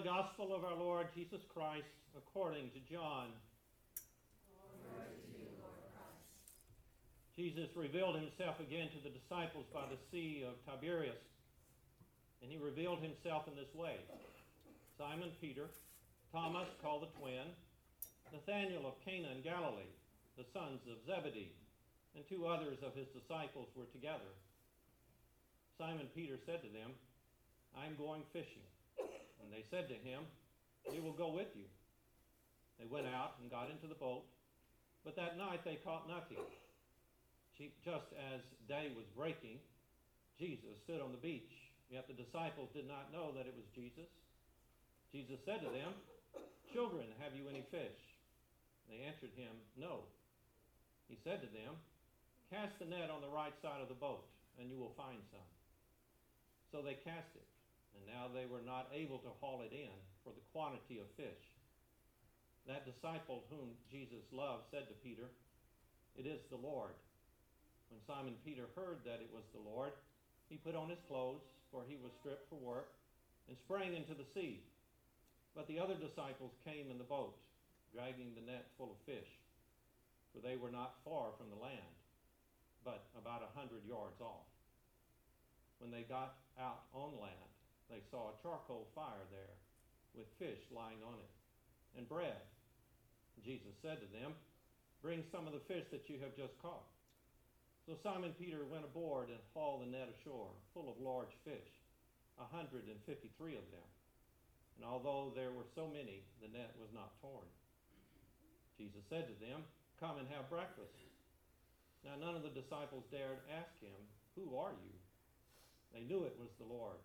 Holy Gospel of our Lord Jesus Christ according to John. Jesus revealed himself again to the disciples by the Sea of Tiberias. And he revealed himself in this way Simon Peter, Thomas called the twin, Nathanael of Cana in Galilee, the sons of Zebedee, and two others of his disciples were together. Simon Peter said to them, I am going fishing. And they said to him, We will go with you. They went out and got into the boat, but that night they caught nothing. Just as day was breaking, Jesus stood on the beach, yet the disciples did not know that it was Jesus. Jesus said to them, Children, have you any fish? They answered him, No. He said to them, Cast the net on the right side of the boat, and you will find some. So they cast it, and now they were not able to haul it in for the quantity of fish. That disciple whom Jesus loved said to Peter, It is the Lord. When Simon Peter heard that it was the Lord, he put on his clothes, for he was stripped for work, and sprang into the sea. But the other disciples came in the boat, dragging the net full of fish, for they were not far from the land, but about a hundred yards off. When they got out on land, they saw a charcoal fire there, with fish lying on it, and bread. Jesus said to them, Bring some of the fish that you have just caught. So Simon Peter went aboard and hauled the net ashore, full of large fish, a hundred and fifty three of them. And although there were so many, the net was not torn. Jesus said to them, Come and have breakfast. Now none of the disciples dared ask him, Who are you? They knew it was the Lord.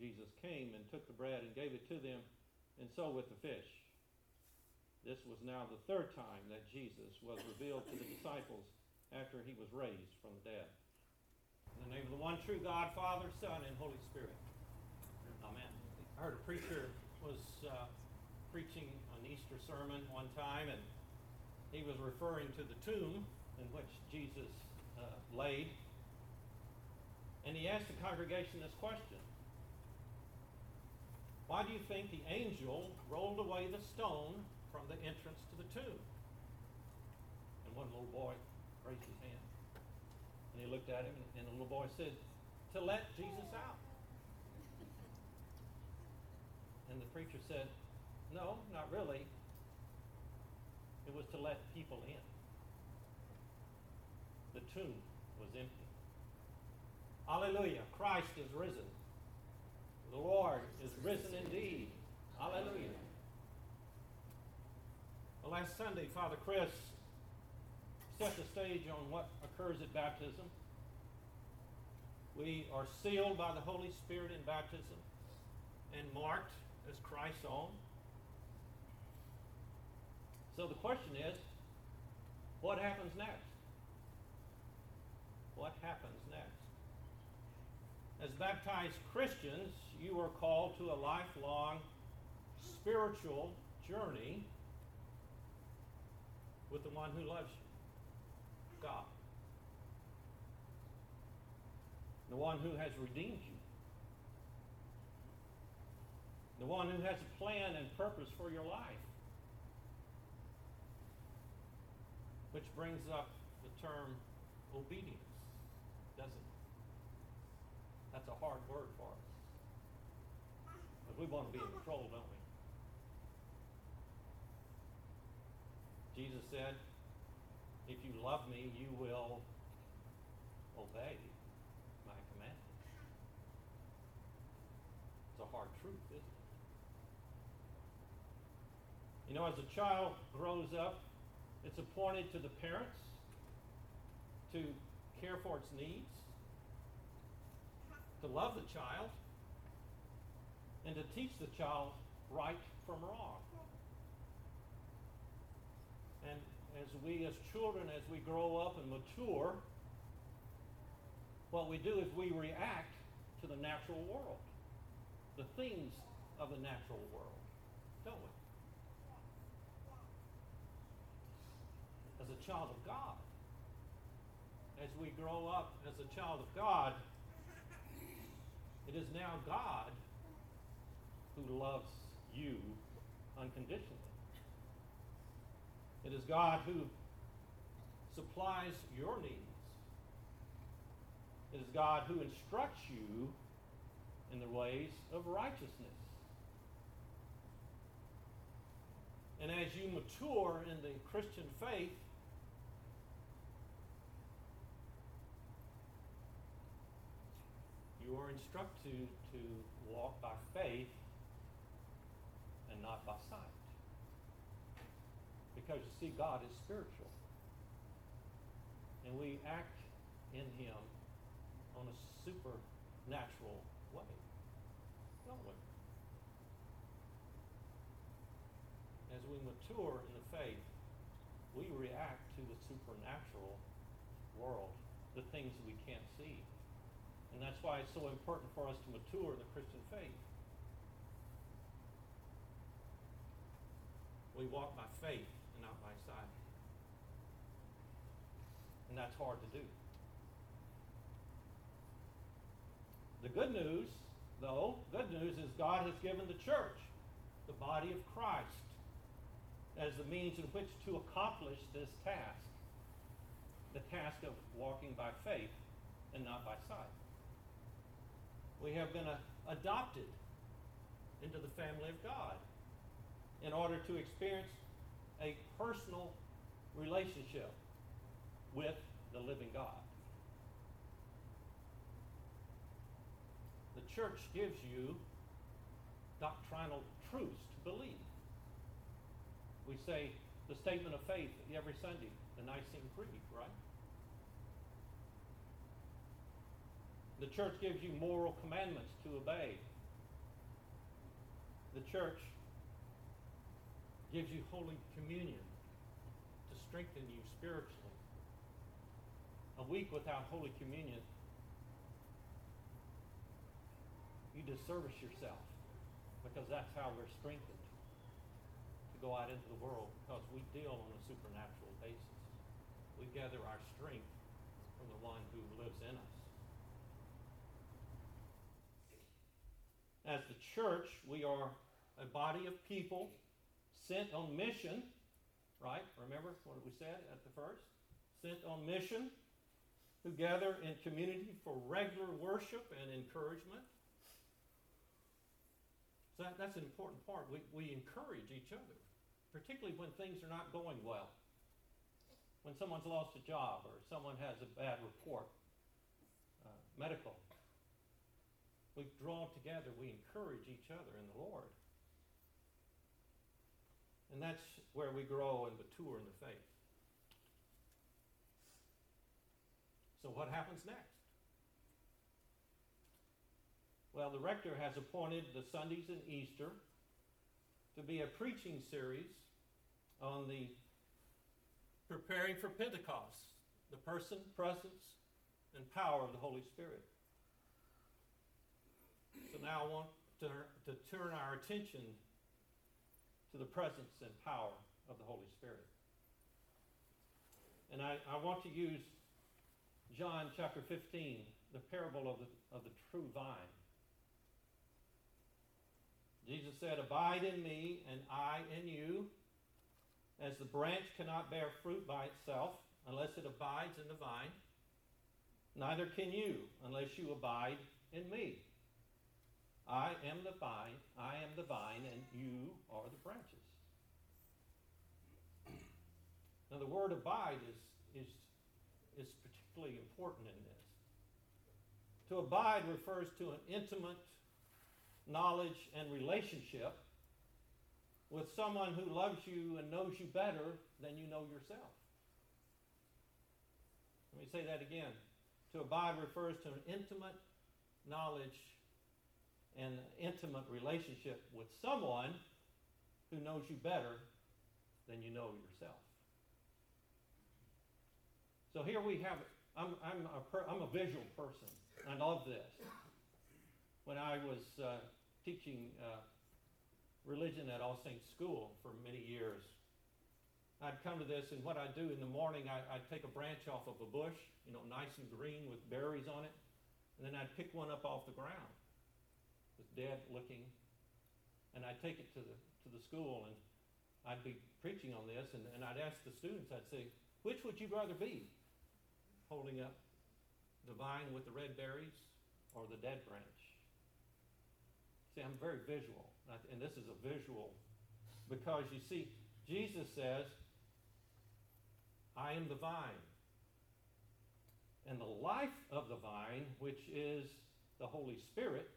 Jesus came and took the bread and gave it to them, and so with the fish. This was now the third time that Jesus was revealed to the disciples after he was raised from the dead. In the name of the one true God, Father, Son, and Holy Spirit. Amen. I heard a preacher was uh, preaching an Easter sermon one time, and he was referring to the tomb in which Jesus uh, laid. And he asked the congregation this question Why do you think the angel rolled away the stone from the entrance to the tomb? And one little boy raised his hand. And he looked at him, and the little boy said, To let Jesus out. And the preacher said, No, not really. It was to let people in. The tomb was empty. Hallelujah. Christ is risen. The Lord is risen indeed. Hallelujah. Well, last Sunday, Father Chris set the stage on what occurs at baptism. We are sealed by the Holy Spirit in baptism and marked as Christ's own. So the question is what happens next? What happens next? As baptized Christians, you are called to a lifelong spiritual journey with the one who loves you. God. The one who has redeemed you. The one who has a plan and purpose for your life. Which brings up the term obedience, doesn't it? That's a hard word for us. But we want to be in control, don't we? Jesus said, if you love me, you will obey my commandments. It's a hard truth, isn't it? You know, as a child grows up, it's appointed to the parents to care for its needs, to love the child, and to teach the child right from wrong. And as we as children, as we grow up and mature, what we do is we react to the natural world, the things of the natural world, don't we? As a child of God, as we grow up as a child of God, it is now God who loves you unconditionally. It is God who supplies your needs. It is God who instructs you in the ways of righteousness. And as you mature in the Christian faith, you are instructed to walk by faith and not by sight. Because you see, God is spiritual. And we act in Him on a supernatural way, don't we? As we mature in the faith, we react to the supernatural world, the things we can't see. And that's why it's so important for us to mature in the Christian faith. We walk by faith and not by sight. And that's hard to do. The good news, though, good news is God has given the church, the body of Christ, as the means in which to accomplish this task the task of walking by faith and not by sight. We have been uh, adopted into the family of God in order to experience a personal relationship with the living God. The church gives you doctrinal truths to believe. We say the statement of faith every Sunday, the Nicene Creed, right? The church gives you moral commandments to obey. The church gives you Holy Communion to strengthen you spiritually. A week without Holy Communion, you disservice yourself because that's how we're strengthened to go out into the world because we deal on a supernatural basis. We gather our strength from the one who lives in us. As the church, we are a body of people sent on mission, right? Remember what we said at the first? Sent on mission who gather in community for regular worship and encouragement. So that, that's an important part. We, we encourage each other, particularly when things are not going well. When someone's lost a job or someone has a bad report, uh, medical. We draw together, we encourage each other in the Lord. And that's where we grow and mature in the faith. So, what happens next? Well, the rector has appointed the Sundays and Easter to be a preaching series on the preparing for Pentecost, the person, presence, and power of the Holy Spirit. So now I want to, to turn our attention to the presence and power of the Holy Spirit. And I, I want to use John chapter 15, the parable of the, of the true vine. Jesus said, Abide in me, and I in you. As the branch cannot bear fruit by itself unless it abides in the vine, neither can you unless you abide in me. I am the vine, I am the vine, and you are the branches. Now, the word abide is, is, is particularly important in this. To abide refers to an intimate knowledge and relationship with someone who loves you and knows you better than you know yourself. Let me say that again. To abide refers to an intimate knowledge and intimate relationship with someone who knows you better than you know yourself. So here we have, I'm, I'm, a, per, I'm a visual person. I love this. When I was uh, teaching uh, religion at All Saints School for many years. I'd come to this, and what I'd do in the morning, I, would take a branch off of a bush, you know, nice and green with berries on it, and then I'd pick one up off the ground. Was dead looking. And I'd take it to the, to the school and I'd be preaching on this and, and I'd ask the students, I'd say, which would you rather be? Holding up the vine with the red berries or the dead branch? See, I'm very visual, and this is a visual because you see, Jesus says, I am the vine. And the life of the vine, which is the Holy Spirit,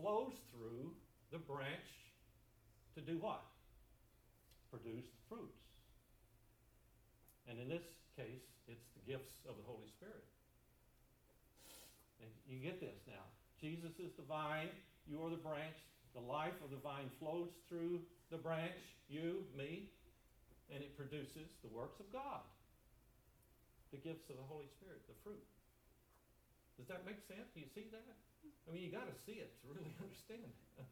flows through the branch to do what? Produce the fruits. And in this case, it's the gifts of the Holy Spirit. And you get this now. Jesus is the vine, you are the branch. The life of the vine flows through the branch, you, me, and it produces the works of God. The gifts of the Holy Spirit, the fruit. Does that make sense? Do you see that? I mean, you got to see it to really understand it.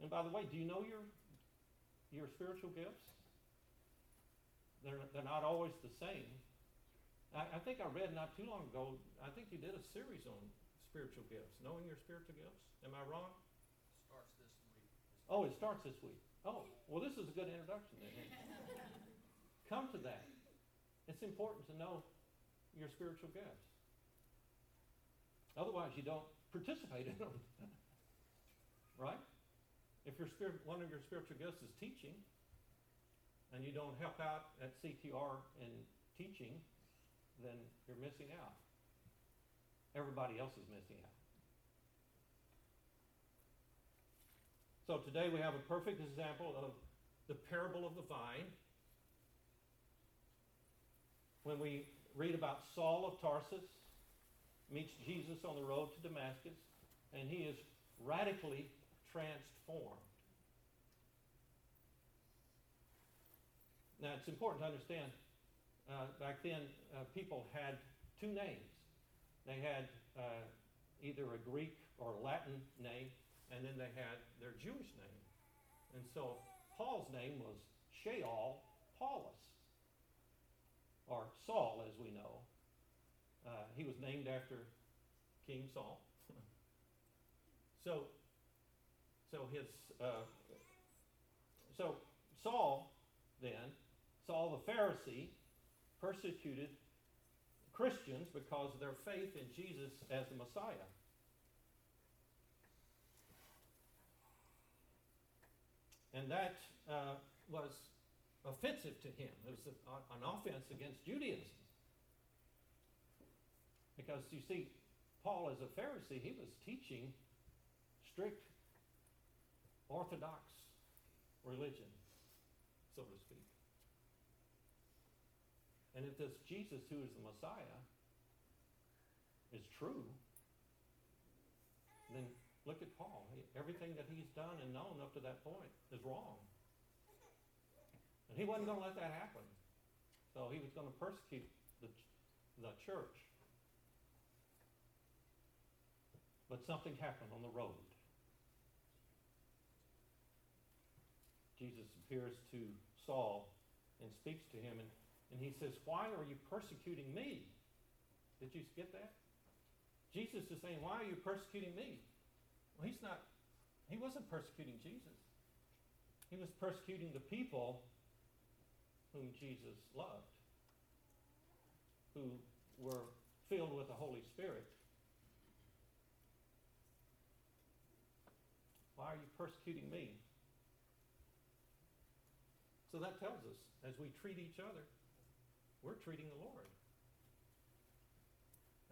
and by the way, do you know your your spiritual gifts? They're, they're not always the same. I, I think I read not too long ago, I think you did a series on spiritual gifts, knowing your spiritual gifts. Am I wrong? Starts this week. Oh, it starts this week. Oh, well, this is a good introduction. Come to that. It's important to know your spiritual gifts. Otherwise, you don't participate in them. right? If your spirit, one of your spiritual gifts is teaching, and you don't help out at CTR in teaching, then you're missing out. Everybody else is missing out. So today we have a perfect example of the parable of the vine. When we read about Saul of Tarsus meets Jesus on the road to Damascus, and he is radically transformed. Now it's important to understand. Uh, back then, uh, people had two names. They had uh, either a Greek or Latin name, and then they had their Jewish name. And so Paul's name was Shaul Paulus, or Saul, as we know. Uh, he was named after King Saul. so, so his, uh, so Saul then, Saul the Pharisee, persecuted Christians because of their faith in Jesus as the Messiah. And that uh, was offensive to him. It was an offense against Judaism. Because you see, Paul, as a Pharisee, he was teaching strict Orthodox religion, so to speak. And if this Jesus, who is the Messiah, is true, then look at Paul. Everything that he's done and known up to that point is wrong. And he wasn't going to let that happen. So he was going to persecute the, the church. But something happened on the road. Jesus appears to Saul and speaks to him, and, and he says, Why are you persecuting me? Did you get that? Jesus is saying, Why are you persecuting me? Well, he's not, he wasn't persecuting Jesus. He was persecuting the people whom Jesus loved, who were filled with the Holy Spirit. Why are you persecuting me? So that tells us, as we treat each other, we're treating the Lord.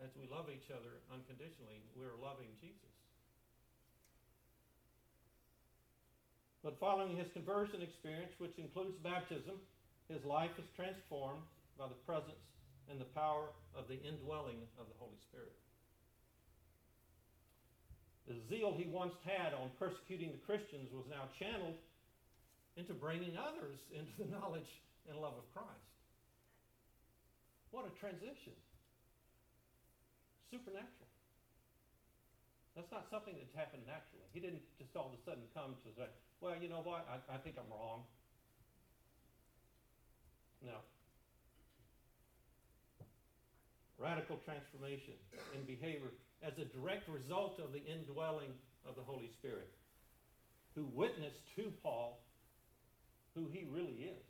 As we love each other unconditionally, we're loving Jesus. But following his conversion experience, which includes baptism, his life is transformed by the presence and the power of the indwelling of the Holy Spirit. The zeal he once had on persecuting the Christians was now channeled into bringing others into the knowledge and love of Christ. What a transition. Supernatural. That's not something that's happened naturally. He didn't just all of a sudden come to say, well, you know what, I, I think I'm wrong. No. Radical transformation in behavior as a direct result of the indwelling of the Holy Spirit, who witnessed to Paul who he really is.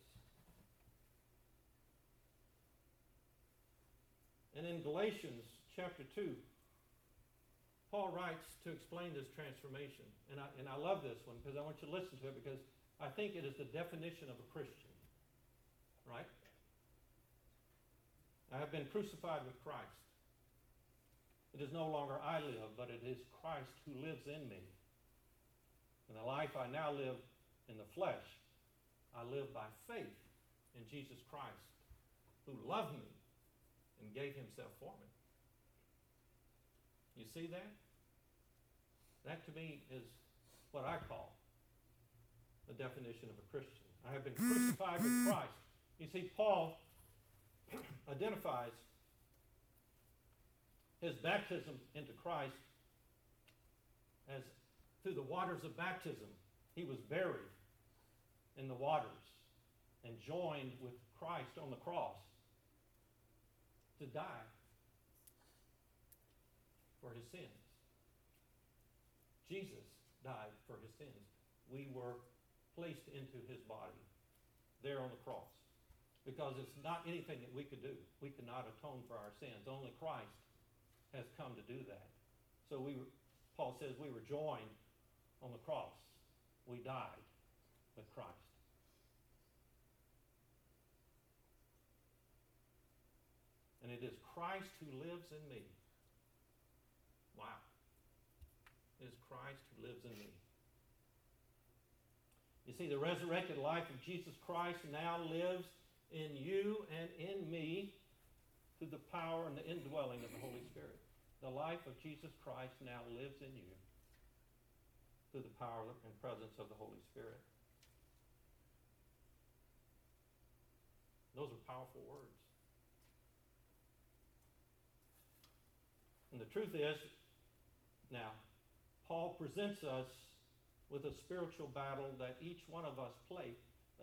And in Galatians chapter 2, Paul writes to explain this transformation. And I, and I love this one because I want you to listen to it because I think it is the definition of a Christian. Right? I have been crucified with Christ. It is no longer I live, but it is Christ who lives in me. And the life I now live in the flesh, I live by faith in Jesus Christ, who loved me and gave himself for me. You see that? That to me is what I call the definition of a Christian. I have been crucified with Christ. You see, Paul identifies his baptism into Christ as through the waters of baptism, he was buried in the waters and joined with Christ on the cross to die for his sins. Jesus died for his sins. We were placed into his body there on the cross because it's not anything that we could do. We cannot atone for our sins. Only Christ has come to do that. So we Paul says we were joined on the cross. We died with Christ. And it is Christ who lives in me. Wow. It is Christ who lives in me. You see, the resurrected life of Jesus Christ now lives in you and in me through the power and the indwelling of the Holy Spirit. The life of Jesus Christ now lives in you through the power and presence of the Holy Spirit. Those are powerful words. And the truth is, now, Paul presents us with a spiritual battle that each one of us play,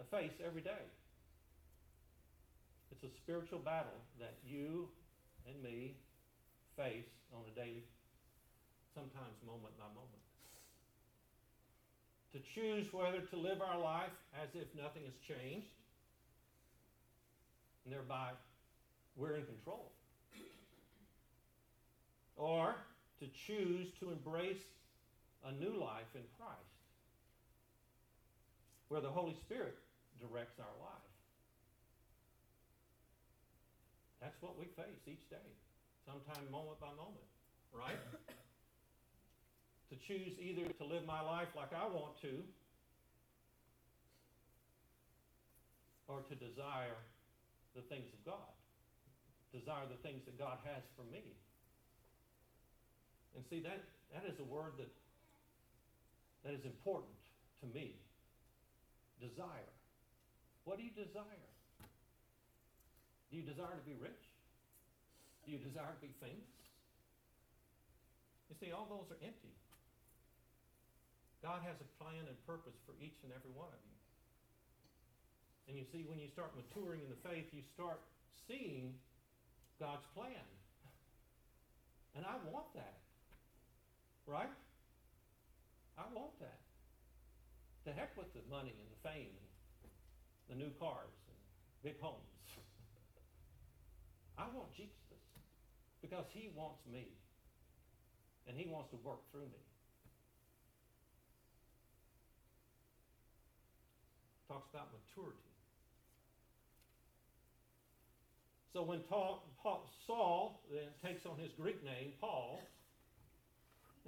face every day. It's a spiritual battle that you and me face on a daily, sometimes moment by moment. To choose whether to live our life as if nothing has changed, and thereby we're in control or to choose to embrace a new life in Christ, where the Holy Spirit directs our life. That's what we face each day, sometime moment by moment, right? to choose either to live my life like I want to, or to desire the things of God, desire the things that God has for me. And see, that, that is a word that, that is important to me. Desire. What do you desire? Do you desire to be rich? Do you desire to be famous? You see, all those are empty. God has a plan and purpose for each and every one of you. And you see, when you start maturing in the faith, you start seeing God's plan. And I want that. Right? I want that. To heck with the money and the fame and the new cars and big homes. I want Jesus because he wants me. And he wants to work through me. Talks about maturity. So when Saul then takes on his Greek name, Paul,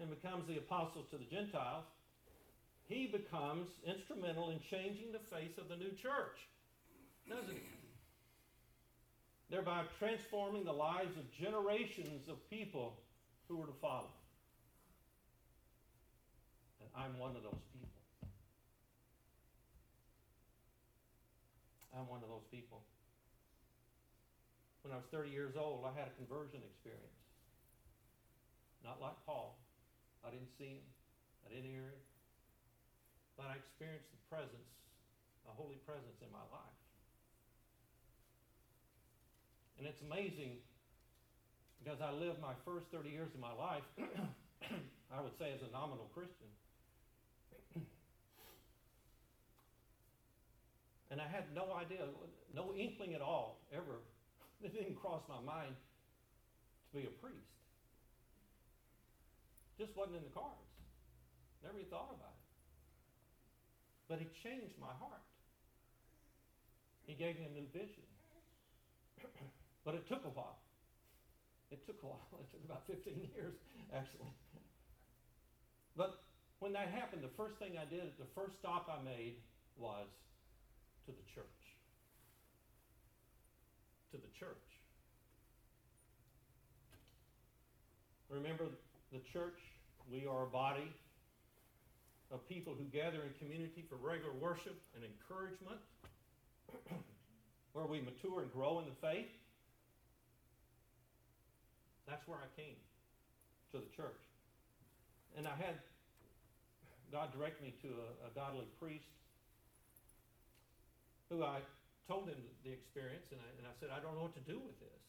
and becomes the apostle to the Gentiles, he becomes instrumental in changing the face of the new church, doesn't he? Thereby transforming the lives of generations of people who were to follow. And I'm one of those people. I'm one of those people. When I was 30 years old, I had a conversion experience. Not like Paul. I didn't see him. I didn't hear him. But I experienced the presence, a holy presence in my life. And it's amazing because I lived my first 30 years of my life, I would say, as a nominal Christian. and I had no idea, no inkling at all, ever. It didn't cross my mind to be a priest. Just wasn't in the cards. Never even thought about it. But he changed my heart. He gave me a new vision. but it took a while. It took a while. It took about 15 years, actually. But when that happened, the first thing I did, the first stop I made was to the church. To the church. Remember the church? We are a body of people who gather in community for regular worship and encouragement, where we mature and grow in the faith. That's where I came to the church. And I had God direct me to a, a godly priest who I told him the experience, and I, and I said, I don't know what to do with this.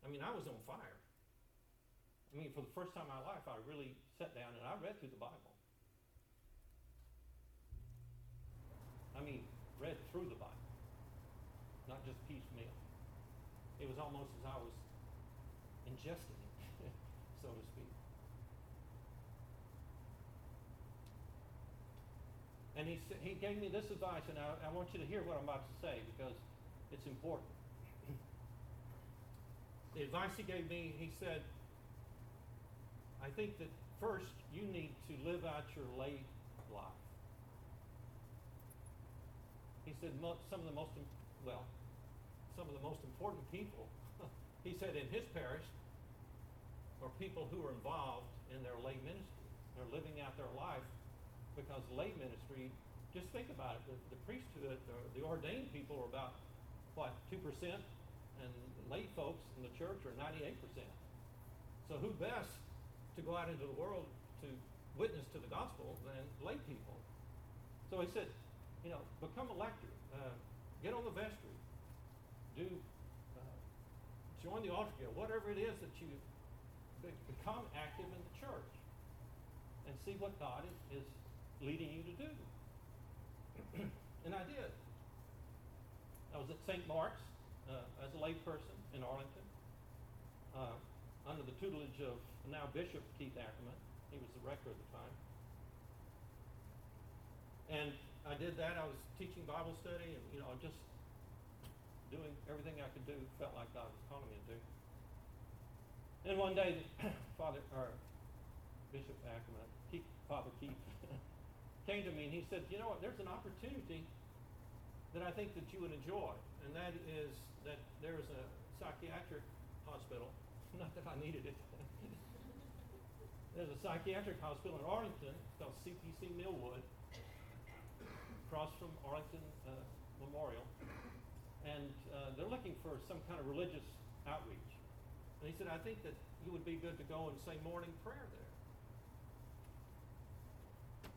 I mean, I was on fire. I mean, for the first time in my life, I really sat down and I read through the Bible. I mean, read through the Bible, not just piecemeal. It was almost as I was it, so to speak. And he, he gave me this advice, and I, I want you to hear what I'm about to say because it's important. the advice he gave me, he said, I think that first you need to live out your late life. He said some of the most, well, some of the most important people, he said in his parish, are people who are involved in their lay ministry. They're living out their life because lay ministry, just think about it, the, the priesthood, the, the ordained people are about, what, 2%? And lay folks in the church are 98%. So who best to go out into the world to witness to the gospel than lay people? So he said, you know, become a lector, uh, get on the vestry, do, uh, join the altar whatever it is that you become active in the church and see what God is, is leading you to do. and I did. I was at St. Mark's uh, as a layperson in Arlington uh, under the tutelage of now Bishop Keith Ackerman. He was the rector at the time. And I did that. I was teaching Bible study and, you know, just doing everything I could do, felt like God was calling me to do. And one day, Father, or Bishop Ackerman, Keith, Father Keith, came to me and he said, you know what, there's an opportunity that I think that you would enjoy, and that is that there is a psychiatric hospital, not that I needed it. there's a psychiatric hospital in Arlington called CPC Millwood, across from Arlington uh, Memorial, and uh, they're looking for some kind of religious outreach. And he said, I think that you would be good to go and say morning prayer there.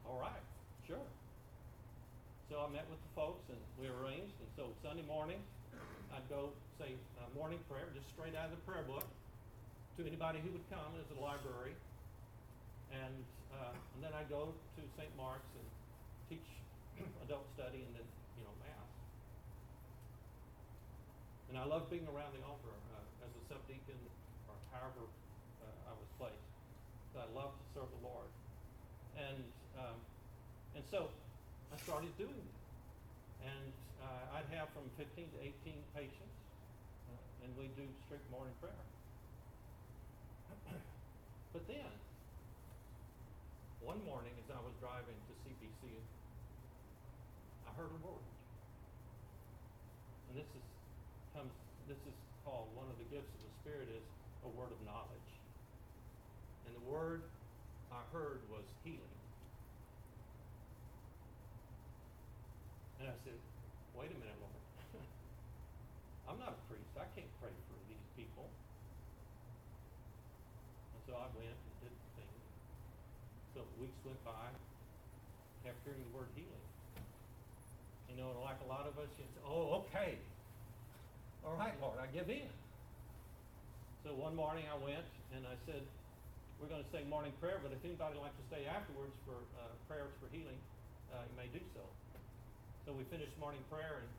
All right, sure. So I met with the folks and we arranged, and so Sunday morning, I'd go say uh, morning prayer, just straight out of the prayer book, to anybody who would come as a library. And, uh, and then I'd go to St. Mark's and teach adult study and then, you know, Mass. And I love being around the altar uh, as a subdeacon however uh, I was placed. I love to serve the Lord. And, um, and so I started doing that. And uh, I'd have from 15 to 18 patients, uh, and we do strict morning prayer. but then, one morning as I was driving to CPC, I heard a word. And this is comes this is called one of the gifts of the Spirit is a word of knowledge. And the word I heard was healing. And I said, wait a minute, Lord. I'm not a priest. I can't pray for these people. And so I went and did the thing. So weeks went by, kept hearing the word healing. You know, like a lot of us, say, oh, okay. All right, Lord, I give in. So one morning I went and I said, we're going to say morning prayer, but if anybody would like to stay afterwards for uh, prayers for healing, uh, you may do so. So we finished morning prayer and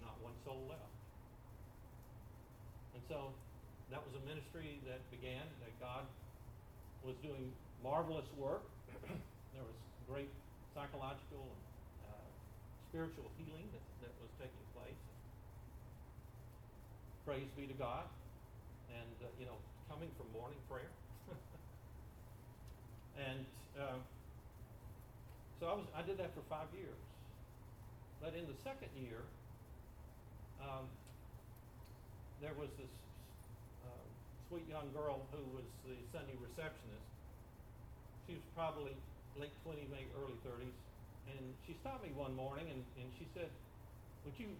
not one soul left. And so that was a ministry that began, that God was doing marvelous work. there was great psychological and uh, spiritual healing that, that was taking place. Praise be to God. And, uh, you know, coming from morning prayer. and uh, so I, was, I did that for five years. But in the second year, um, there was this uh, sweet young girl who was the Sunday receptionist. She was probably late 20s, maybe early 30s. And she stopped me one morning and, and she said, would you,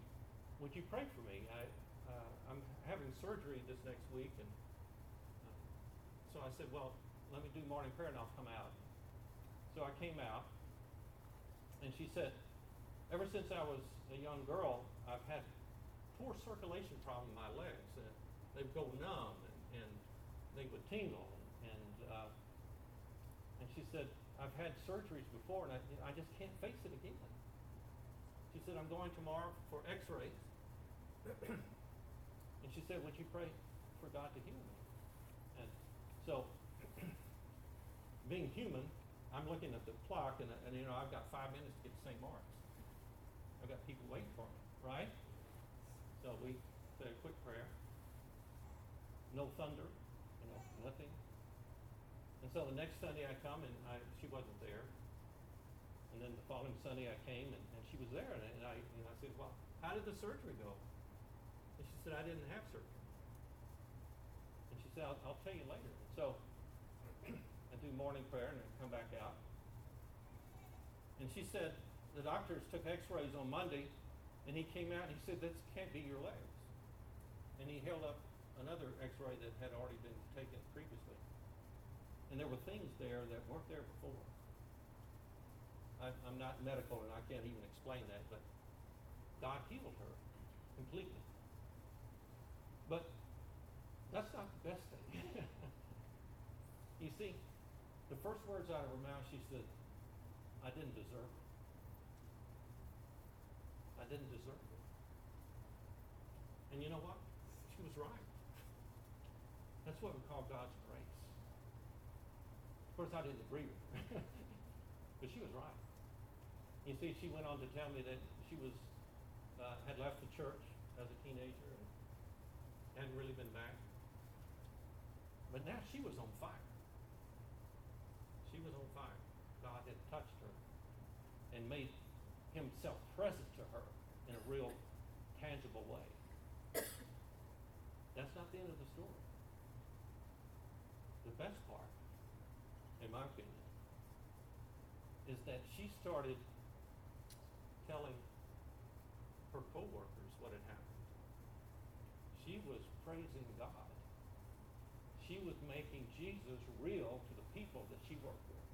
would you pray for me? I, uh, I'm having surgery this next week. And uh, so I said, well, let me do morning prayer and I'll come out. So I came out and she said, ever since I was a young girl, I've had poor circulation problem in my legs. And they would go numb and, and they would tingle. And, uh, and she said, I've had surgeries before and I, you know, I just can't face it again. She said, I'm going tomorrow for x-rays. and she said, would you pray for God to heal me? And so, being human, I'm looking at the clock and, and you know, I've got five minutes to get to St. Mark's. I've got people waiting for me, right? So we say a quick prayer. No thunder, you know, nothing. And so the next Sunday I come and I, she wasn't there. And then the following Sunday I came and, and she was there and I, and I said, well, how did the surgery go? Said, I didn't have surgery. And she said, I'll, I'll tell you later. And so I do morning prayer and I come back out. And she said, the doctors took x-rays on Monday and he came out and he said, this can't be your legs. And he held up another x-ray that had already been taken previously. And there were things there that weren't there before. I, I'm not medical and I can't even explain that, but God healed her completely. That's not the best thing. you see, the first words out of her mouth, she said, I didn't deserve it. I didn't deserve it. And you know what? She was right. That's what we call God's grace. Of course, I didn't agree with her, but she was right. You see, she went on to tell me that she was uh, had left the church as a teenager and hadn't really been back. But now she was on fire. She was on fire. God had touched her and made himself present to her in a real tangible way. That's not the end of the story. The best part, in my opinion, is that she started telling her coworkers what had happened. She was praising God. She was making Jesus real to the people that she worked with.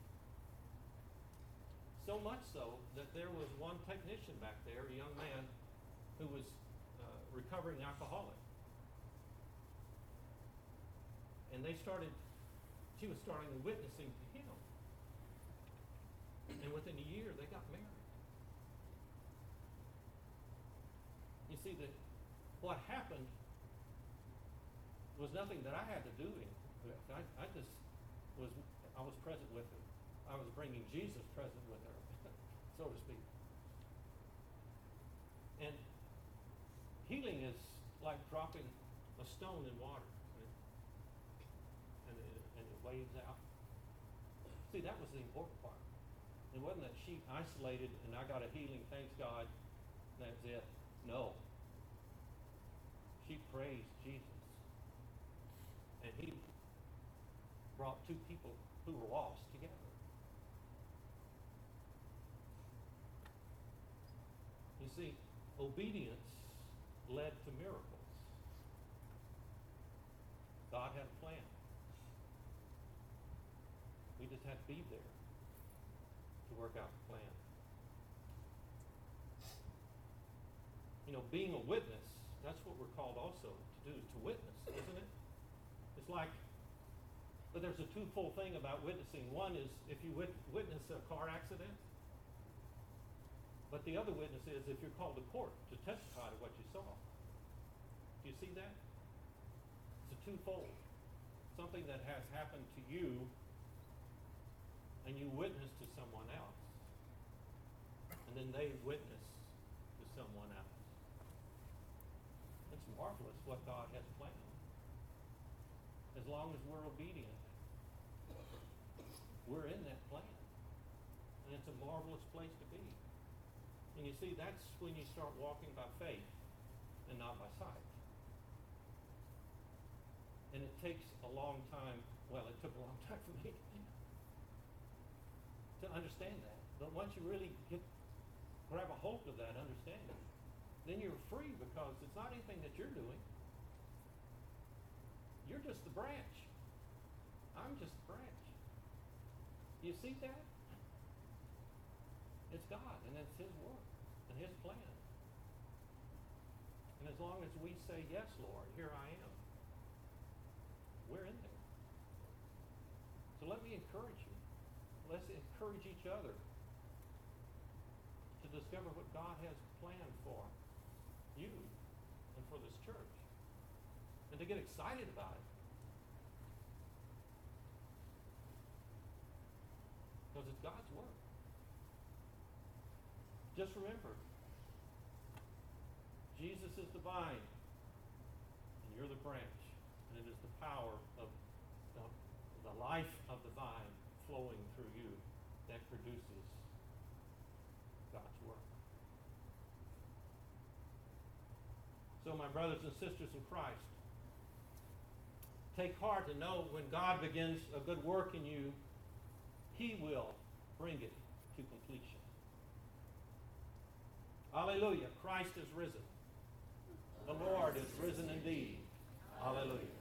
So much so that there was one technician back there, a young man, who was uh, recovering alcoholic. And they started, she was starting witnessing to him. And within a year, they got married. You see that what happened was nothing that I had to do. I, I just was, I was present with her. I was bringing Jesus present with her, so to speak. And healing is like dropping a stone in water, and it, and it, waves out. See, that was the important part. It wasn't that she isolated and I got a healing, thanks God, that's it. No. She praised Jesus. And he brought two people who were lost together. You see, obedience led to miracles. God had a plan. We just had to be there to work out the plan. You know, being a witness, that's what we're called also to do, to witness, isn't it? It's like, but there's a twofold thing about witnessing. One is if you wit- witness a car accident, but the other witness is if you're called to court to testify to what you saw. Do you see that? It's a twofold. Something that has happened to you and you witness to someone else. And then they witness to someone else. It's marvelous what God has planned. As long as we're obedient, we're in that plan. And it's a marvelous place to be. And you see, that's when you start walking by faith and not by sight. And it takes a long time, well, it took a long time for me to understand that. But once you really get grab a hold of that understanding, then you're free because it's not anything that you're doing. You're just the branch. I'm just the branch. You see that? It's God and it's His work and His plan. And as long as we say, Yes, Lord, here I am, we're in there. So let me encourage you. Let's encourage each other to discover what God has planned for you and for this church. And to get excited about it. Because it's God's work. Just remember, Jesus is the vine, and you're the branch. And it is the power of the, the life of the vine flowing through you that produces God's work. So, my brothers and sisters in Christ, take heart and know when God begins a good work in you, He will bring it to completion. Hallelujah. Christ is risen. The Lord is risen indeed. Hallelujah.